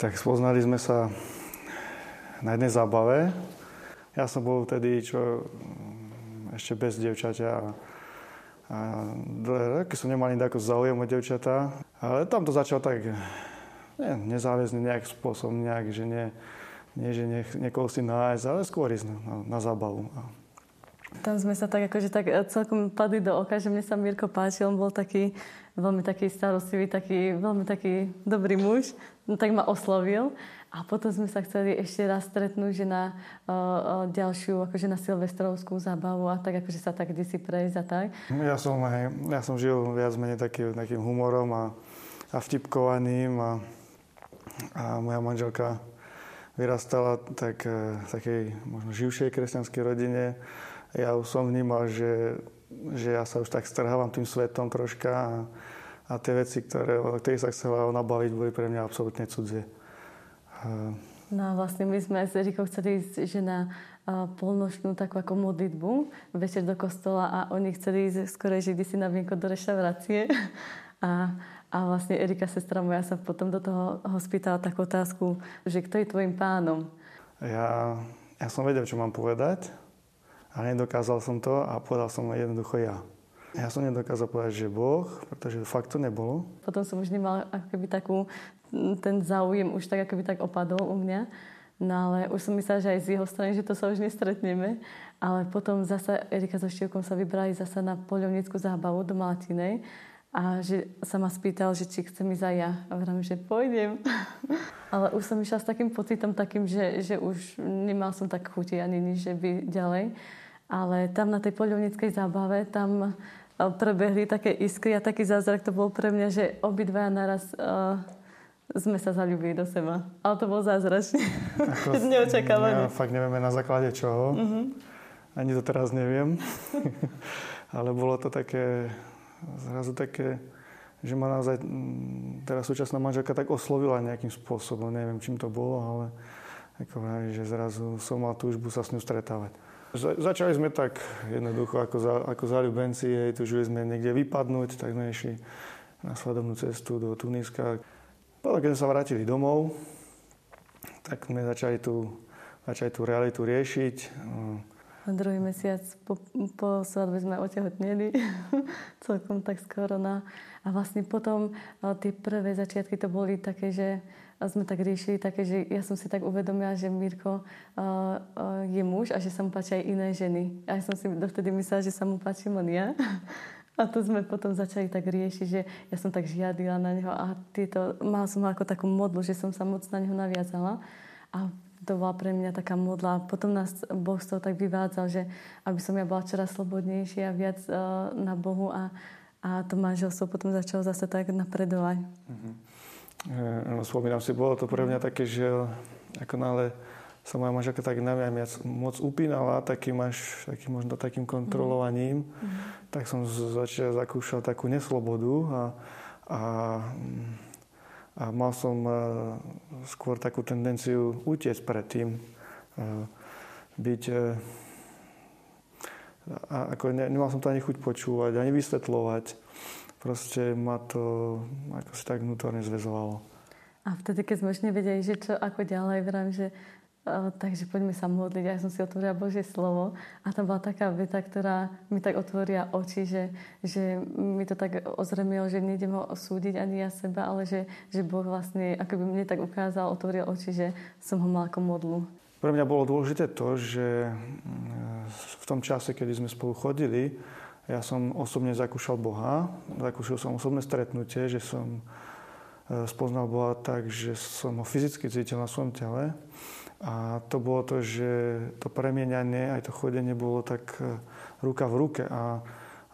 Tak spoznali sme sa na jednej zábave. Ja som bol vtedy čo, ešte bez devčaťa a, a roky som nemal ani taký záujem o devčatá. Ale tam to začalo tak ne, nezáväzný nejak spôsob, nejak, že nie, nie že nech, niekoho si nájsť, ale skôr ísť na, na zábavu. Tam sme sa tak akože tak celkom padli do oka, že mne sa Mirko páčil, on bol taký veľmi taký starostlivý, taký, veľmi taký dobrý muž, no, tak ma oslovil. A potom sme sa chceli ešte raz stretnúť, že na uh, ďalšiu, akože na silvestrovskú zábavu a tak, akože sa tak si prejsť a tak. Ja som, hej, ja som žil viac menej taký, takým humorom a, a vtipkovaným a, a moja manželka vyrastala tak, takej možno živšej kresťanskej rodine. Ja už som vnímal, že že ja sa už tak strhávam tým svetom troška a, a tie veci, ktoré, o ktorých sa chcela ona baviť, boli pre mňa absolútne cudzie. No a vlastne my sme s Erikou chceli ísť že na polnočnú takú ako modlitbu večer do kostola a oni chceli ísť skoro, že si na vienko do reštaurácie. A, a vlastne Erika, sestra moja, sa potom do toho ho spýtala takú otázku, že kto je tvojim pánom? Ja, ja som vedel, čo mám povedať a nedokázal som to a povedal som jednoducho ja. Ja som nedokázal povedať, že Boh, pretože fakt to nebolo. Potom som už nemal akoby takú, ten záujem už tak akoby tak opadol u mňa. No ale už som myslela, že aj z jeho strany, že to sa už nestretneme. Ale potom zasa Erika so Štívkom sa vybrali zasa na poľovnickú zábavu do Malatinej. A že sa ma spýtal, že či chcem ísť aj ja. A vrám, že pôjdem. ale už som išla s takým pocitom takým, že, že už nemal som tak chuti ani nič, že by ďalej. Ale tam na tej poľovníckej zábave, tam e, prebehli také iskry a taký zázrak to bol pre mňa, že obidvaja naraz uh, sme sa zalúbili do seba. Ale to bol zázračný. Neočakávané. Ja fakt nevieme na základe čoho. Uh-huh. Ani to teraz neviem. Ale bolo to také, zrazu také, že ma naozaj teraz súčasná manželka tak oslovila nejakým spôsobom. Neviem, čím to bolo, ale ako, že zrazu som mal túžbu sa s ňou stretávať. Začali sme tak jednoducho ako, za, ako zalúbenci, hej, tužili sme niekde vypadnúť, tak sme išli na svadobnú cestu do Tuniska. Potom, keď sme sa vrátili domov, tak sme začali tú, začali tú realitu riešiť. Druhý mesiac po, po svadbe sme otehotneli, celkom tak skoro. Na, a vlastne potom tie prvé začiatky to boli také, že a sme tak riešili také, že ja som si tak uvedomila, že Mirko uh, uh, je muž a že sa mu páčia aj iné ženy. A ja som si dovtedy myslela, že sa mu páči len ja. A to sme potom začali tak riešiť, že ja som tak žiadila na neho a tieto, mal som ako takú modlu, že som sa moc na neho naviazala. A to bola pre mňa taká modla. Potom nás Boh z toho tak vyvádzal, že aby som ja bola čoraz slobodnejšia a viac uh, na Bohu a, a to manželstvo potom začalo zase tak napredovať. Mm-hmm. No, spomínam si, bolo to pre mňa také, že ako nále sa moja manželka tak na mňa moc upínala, takým až, takým možno takým kontrolovaním, mm. tak som začal zakúšal takú neslobodu a, a, a mal som e, skôr takú tendenciu utiec pred tým, e, byť a ako ne, nemal som to ani chuť počúvať, ani vysvetľovať proste ma to ako si tak vnútorne zväzovalo. A vtedy, keď sme už nevedeli, že čo, ako ďalej, vrám, že takže poďme sa modliť. Ja som si otvorila Božie slovo a tam bola taká veta, ktorá mi tak otvoria oči, že, že mi to tak ozremilo, že nejdem ho osúdiť ani ja seba, ale že, že Boh vlastne ako by mne tak ukázal, otvoril oči, že som ho mal ako modlu. Pre mňa bolo dôležité to, že mm, v tom čase, kedy sme spolu chodili, ja som osobne zakúšal Boha, zakúšal som osobné stretnutie, že som e, spoznal Boha tak, že som ho fyzicky cítil na svojom tele. A to bolo to, že to premieňanie, aj to chodenie bolo tak e, ruka v ruke. A,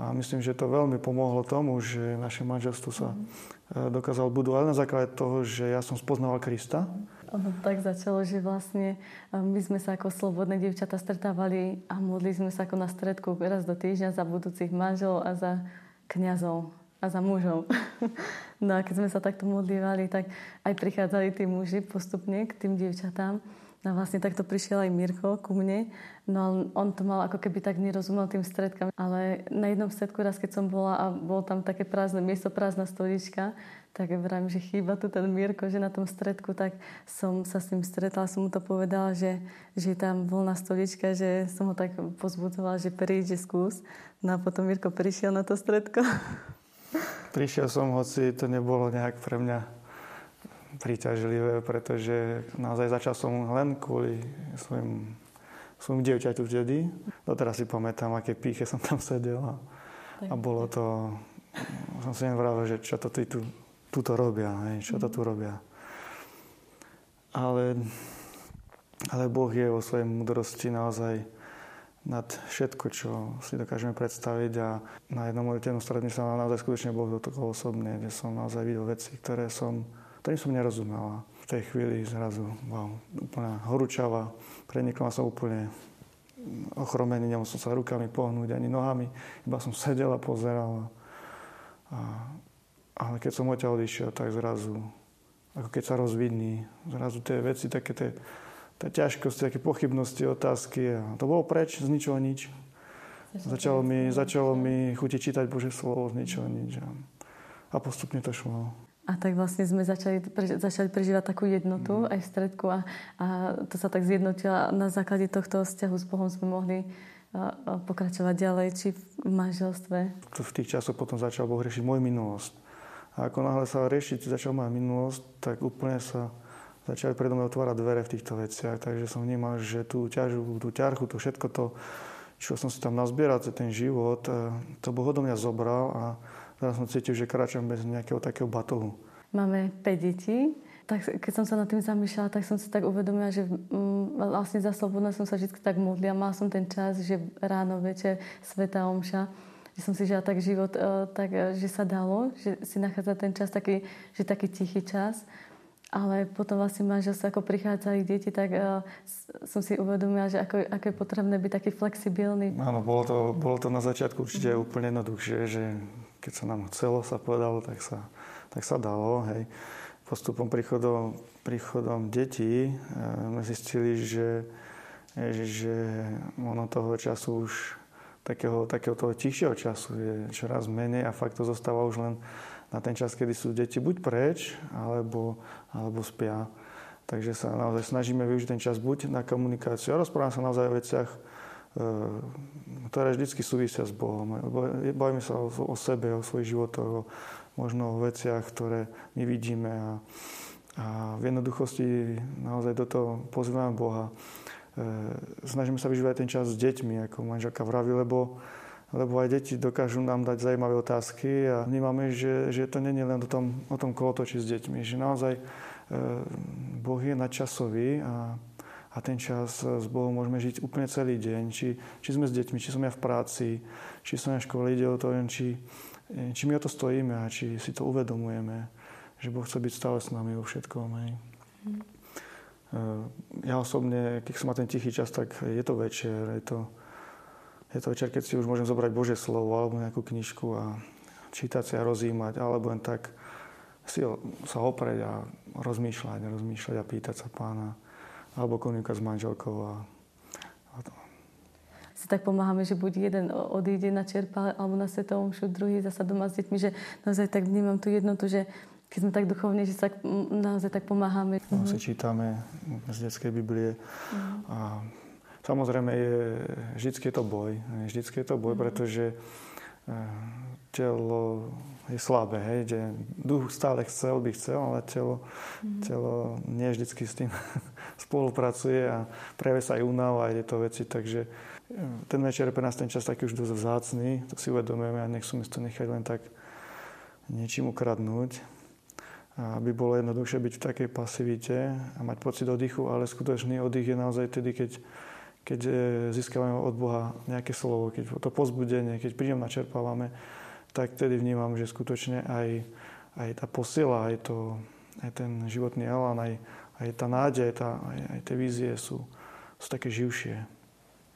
a myslím, že to veľmi pomohlo tomu, že naše manželstvo sa mm. dokázalo budovať na základe toho, že ja som spoznával Krista. Ono tak začalo, že vlastne my sme sa ako slobodné dievčata stretávali a modli sme sa ako na stredku raz do týždňa za budúcich manželov a za kňazov a za mužov. No a keď sme sa takto modlívali, tak aj prichádzali tí muži postupne k tým dievčatám No vlastne takto prišiel aj Mirko ku mne, no on to mal ako keby tak nerozumel tým stredkám. Ale na jednom stredku raz, keď som bola a bol tam také prázdne miesto, prázdna stolička, tak vravím, že chýba tu ten Mirko, že na tom stredku, tak som sa s ním stretla, som mu to povedala, že, že tam voľná stolička, že som ho tak pozbudzovala, že príď, že skús. No a potom Mirko prišiel na to stredko. Prišiel som, hoci to nebolo nejak pre mňa príťažlivé, pretože naozaj začal som len kvôli svojim, svojim dievčaťu vtedy. Doteraz si pamätám, aké píche som tam sedel a, a bolo to... Som si nevravil, že čo to tu, tu to robia, hej, čo to tu robia. Ale, ale Boh je vo svojej múdrosti naozaj nad všetko, čo si dokážeme predstaviť a na jednom modlitevnom stretnutí sa naozaj skutočne Boh dotkol osobne, kde som naozaj videl veci, ktoré som ktorým som nerozumela. V tej chvíli zrazu, wow, úplná horúčava, prenikla som úplne ochromený, nemohol som sa rukami pohnúť ani nohami, iba som sedel a pozeral. A, ale keď som odtiaľ odišiel, tak zrazu, ako keď sa rozvidní, zrazu tie veci, také tie, tie ťažkosti, také pochybnosti, otázky. A to bolo preč, z ničoho nič. Začalo mi, začalo mi chutiť čítať Bože slovo z ničoho nič. A postupne to šlo. A tak vlastne sme začali, začali prežívať takú jednotu mm. aj v stredku a, a to sa tak zjednotilo na základe tohto vzťahu s Bohom sme mohli a, a pokračovať ďalej, či v manželstve. V tých časoch potom začal Boh riešiť moju minulosť. A ako náhle sa riešiť začal moja minulosť, tak úplne sa začali predo mňa otvárať dvere v týchto veciach. Takže som vnímal, že tú ťažu, tú ťarchu, to všetko to, čo som si tam nazbieral, ten život, e, to Boh odo mňa zobral a Teraz som cítil, že kráčam bez nejakého takého batohu. Máme 5 detí. Tak keď som sa nad tým zamýšľala, tak som si tak uvedomila, že mm, vlastne za slobodná som sa vždy tak modlila. Mala som ten čas, že ráno, večer, sveta omša že som si žila tak život, e, tak, e, že sa dalo, že si nachádza ten čas taký, že taký tichý čas. Ale potom vlastne manželstvo, ako prichádzali deti, tak uh, som si uvedomila, že ako, ako je potrebné byť taký flexibilný. Áno, bolo to, bolo to na začiatku určite mm. úplne jednoduchšie, že keď sa nám chcelo, sa povedalo, tak sa, tak sa dalo. Hej. Postupom príchodom, príchodom detí e, sme zistili, že, že ono toho času už takého, takého toho tichšieho času je čoraz menej a fakt to zostáva už len na ten čas, kedy sú deti buď preč, alebo, alebo spia. Takže sa naozaj snažíme využiť ten čas buď na komunikáciu. A rozprávam sa naozaj o veciach, ktoré vždy súvisia s Bohom. Bavíme sa o, sebe, o svojich životoch, o, možno o veciach, ktoré my vidíme a, a v jednoduchosti naozaj do toho pozývame Boha. E, snažíme sa vyžívať ten čas s deťmi, ako manželka vraví, lebo, lebo aj deti dokážu nám dať zaujímavé otázky a vnímame, že, že to je len o tom, o tom kolotoči s deťmi, že naozaj e, Boh je nadčasový a a ten čas s Bohom môžeme žiť úplne celý deň. Či, či sme s deťmi, či som ja v práci, či som ja v škole, ide o to, či, či my o to stojíme a či si to uvedomujeme, že Boh chce byť stále s nami vo všetkom. Hej. Mm. Ja osobne, keď som má ten tichý čas, tak je to večer. Je to, je to večer, keď si už môžem zobrať Bože slovo alebo nejakú knižku a čítať si a rozímať, alebo len tak si sa oprieť a rozmýšľať, rozmýšľať a pýtať sa pána alebo komunikovať s manželkou. A, a to. Si tak pomáhame, že buď jeden odíde na čerpa alebo na svetovom šu, druhý zasa doma s deťmi, že naozaj tak vnímam tú jednotu, že keď sme tak duchovní, že sa naozaj tak pomáhame. No, si čítame z detskej Biblie mm. a samozrejme je, vždycky je to boj. Vždycky je to boj, mm. pretože eh, telo je slabé, hej, že duch stále chcel, by chcel, ale telo, mm. telo nie vždycky s tým spolupracuje a prejavuje sa aj únava a tieto veci, takže e, ten večer pre nás ten čas taký už dosť vzácný, to si uvedomujeme a nechceme to nechať len tak niečím ukradnúť, aby bolo jednoduchšie byť v takej pasivite a mať pocit oddychu, ale skutočný oddych je naozaj tedy, keď, keď e, získavame od Boha nejaké slovo, keď to pozbudenie, keď prídem načerpávame, tak tedy vnímam, že skutočne aj, aj tá posila, aj, to, aj ten životný elán, aj, aj tá nádej, tá, aj, aj tie vízie sú, sú také živšie.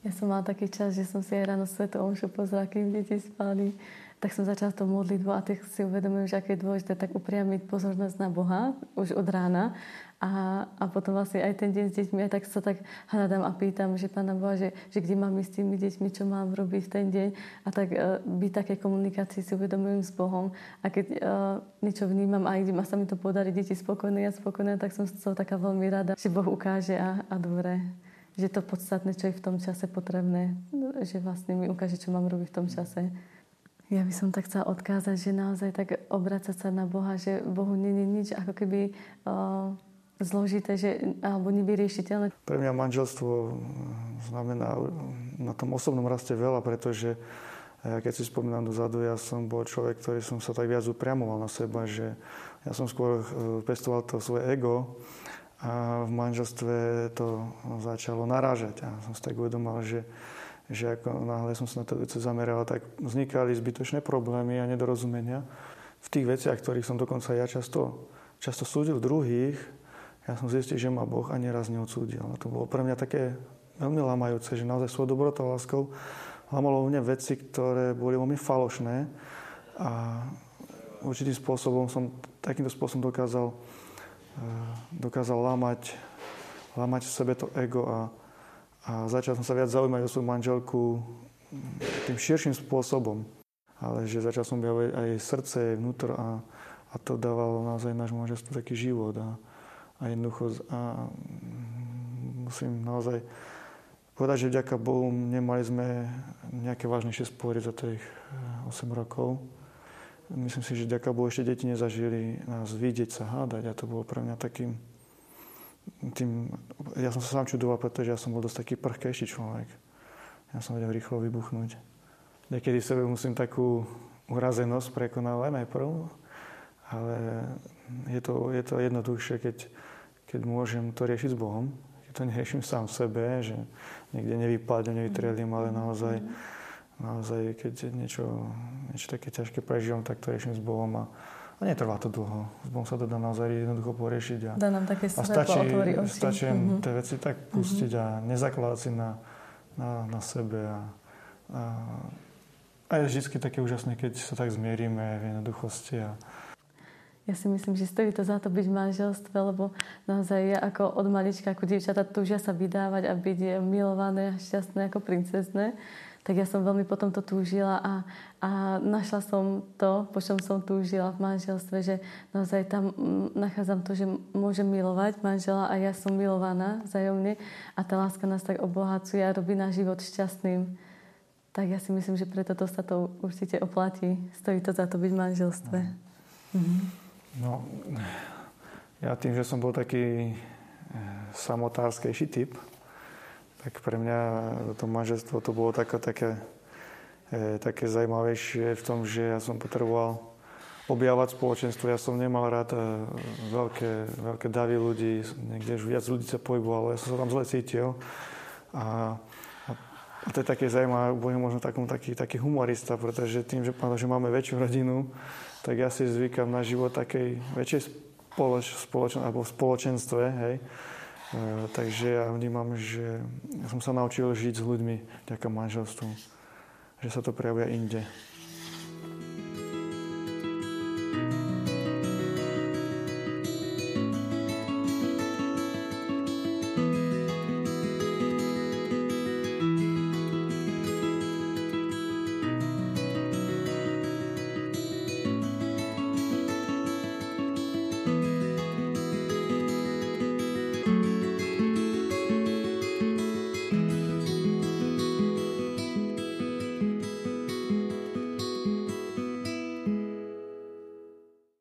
Ja som mala taký čas, že som si aj ráno svetou omšu pozrela, kým deti spali. Tak som začala to modlitbu a tak si uvedomujem, že aké je dôležité tak upriamiť pozornosť na Boha už od rána a, a potom vlastne aj ten deň s deťmi, aj tak sa tak hľadám a pýtam, že Pána Boha, že, že kde mám ísť s tými deťmi, čo mám robiť v ten deň. A tak uh, byť také komunikácii si uvedomujem s Bohom. A keď uh, niečo vnímam a idem a sa mi to podarí, deti spokojné a spokojné, tak som z toho taká veľmi rada, že Boh ukáže a, a dobre že to podstatné, čo je v tom čase potrebné, že vlastne mi ukáže, čo mám robiť v tom čase. Ja by som tak chcela odkázať, že naozaj tak obracať sa na Boha, že Bohu nie je nič ako keby uh, zložité, že, alebo nevyriešiteľné. Pre mňa manželstvo eh, znamená na tom osobnom raste veľa, pretože ja keď si spomínam dozadu, ja som bol človek, ktorý som sa tak viac upriamoval na seba, že ja som skôr pestoval to svoje ego a v manželstve to začalo narážať. A som si tak uvedomal, že, že ako náhle som sa na to veci zameral, tak vznikali zbytočné problémy a nedorozumenia v tých veciach, ktorých som dokonca ja často, často súdil druhých, ja som zistil, že ma Boh ani raz neodsúdil. A to bolo pre mňa také veľmi lamajúce, že naozaj svojou dobrotou a láskou lamalo mne veci, ktoré boli veľmi falošné a určitým spôsobom som takýmto spôsobom dokázal, eh, dokázal lamať, lamať v sebe to ego a, a začal som sa viac zaujímať o svoju manželku tým širším spôsobom. Ale že začal som objavovať aj srdce, aj vnútor a, a to dávalo naozaj nášmu manželstvu taký život. A, a jednoducho a musím naozaj povedať, že vďaka Bohu nemali sme nejaké vážnejšie spory za tých 8 eh, rokov. Myslím si, že vďaka Bohu ešte deti nezažili nás vidieť sa hádať a to bolo pre mňa takým tým, ja som sa sám čudoval, pretože ja som bol dosť taký prchkejší človek. Ja som vedel rýchlo vybuchnúť. Niekedy sebe musím takú urazenosť prekonávať najprv, ale je to, je to jednoduchšie, keď keď môžem to riešiť s Bohom, keď to neriešim sám v sebe, že niekde nevypadnem, nevytrelím, ale naozaj, naozaj keď niečo, niečo také ťažké prežívam, tak to riešim s Bohom a, a netrvá to dlho. S Bohom sa to dá naozaj jednoducho poriešiť. A, dá nám také a stačí, stačí mm-hmm. tie veci tak pustiť mm-hmm. a nezakladať si na, na, na sebe. A, a, a je vždy také úžasné, keď sa tak zmierime v jednoduchosti a, ja si myslím, že stojí to za to byť v manželstve, lebo naozaj ja ako od malička, ako dievčata túžia sa vydávať a byť milované a šťastné ako princezne, tak ja som veľmi potom to túžila a, a našla som to, po čom som túžila v manželstve, že naozaj tam nachádzam to, že môžem milovať manžela a ja som milovaná vzájomne a tá láska nás tak obohacuje a robí náš život šťastným. Tak ja si myslím, že preto to sa to určite oplatí. Stojí to za to byť v manželstve. Mm-hmm. No, ja tým, že som bol taký eh, samotárskejší typ, tak pre mňa to manželstvo to bolo také, také, eh, také zaujímavejšie v tom, že ja som potreboval objavovať spoločenstvo. Ja som nemal rád eh, veľké, veľké davy ľudí, niekde už viac ľudí sa pohybovalo, ja som sa tam zle cítil. A, a to je také zaujímavé, budem možno takom, taký, taký humorista, pretože tým, že, že máme väčšiu rodinu, tak ja si zvykam na život takej väčšej spoloč, spoločen, alebo spoločenstve, hej. E, takže ja vnímam, že ja som sa naučil žiť s ľuďmi vďaka manželstvu. Že sa to prejavuje inde.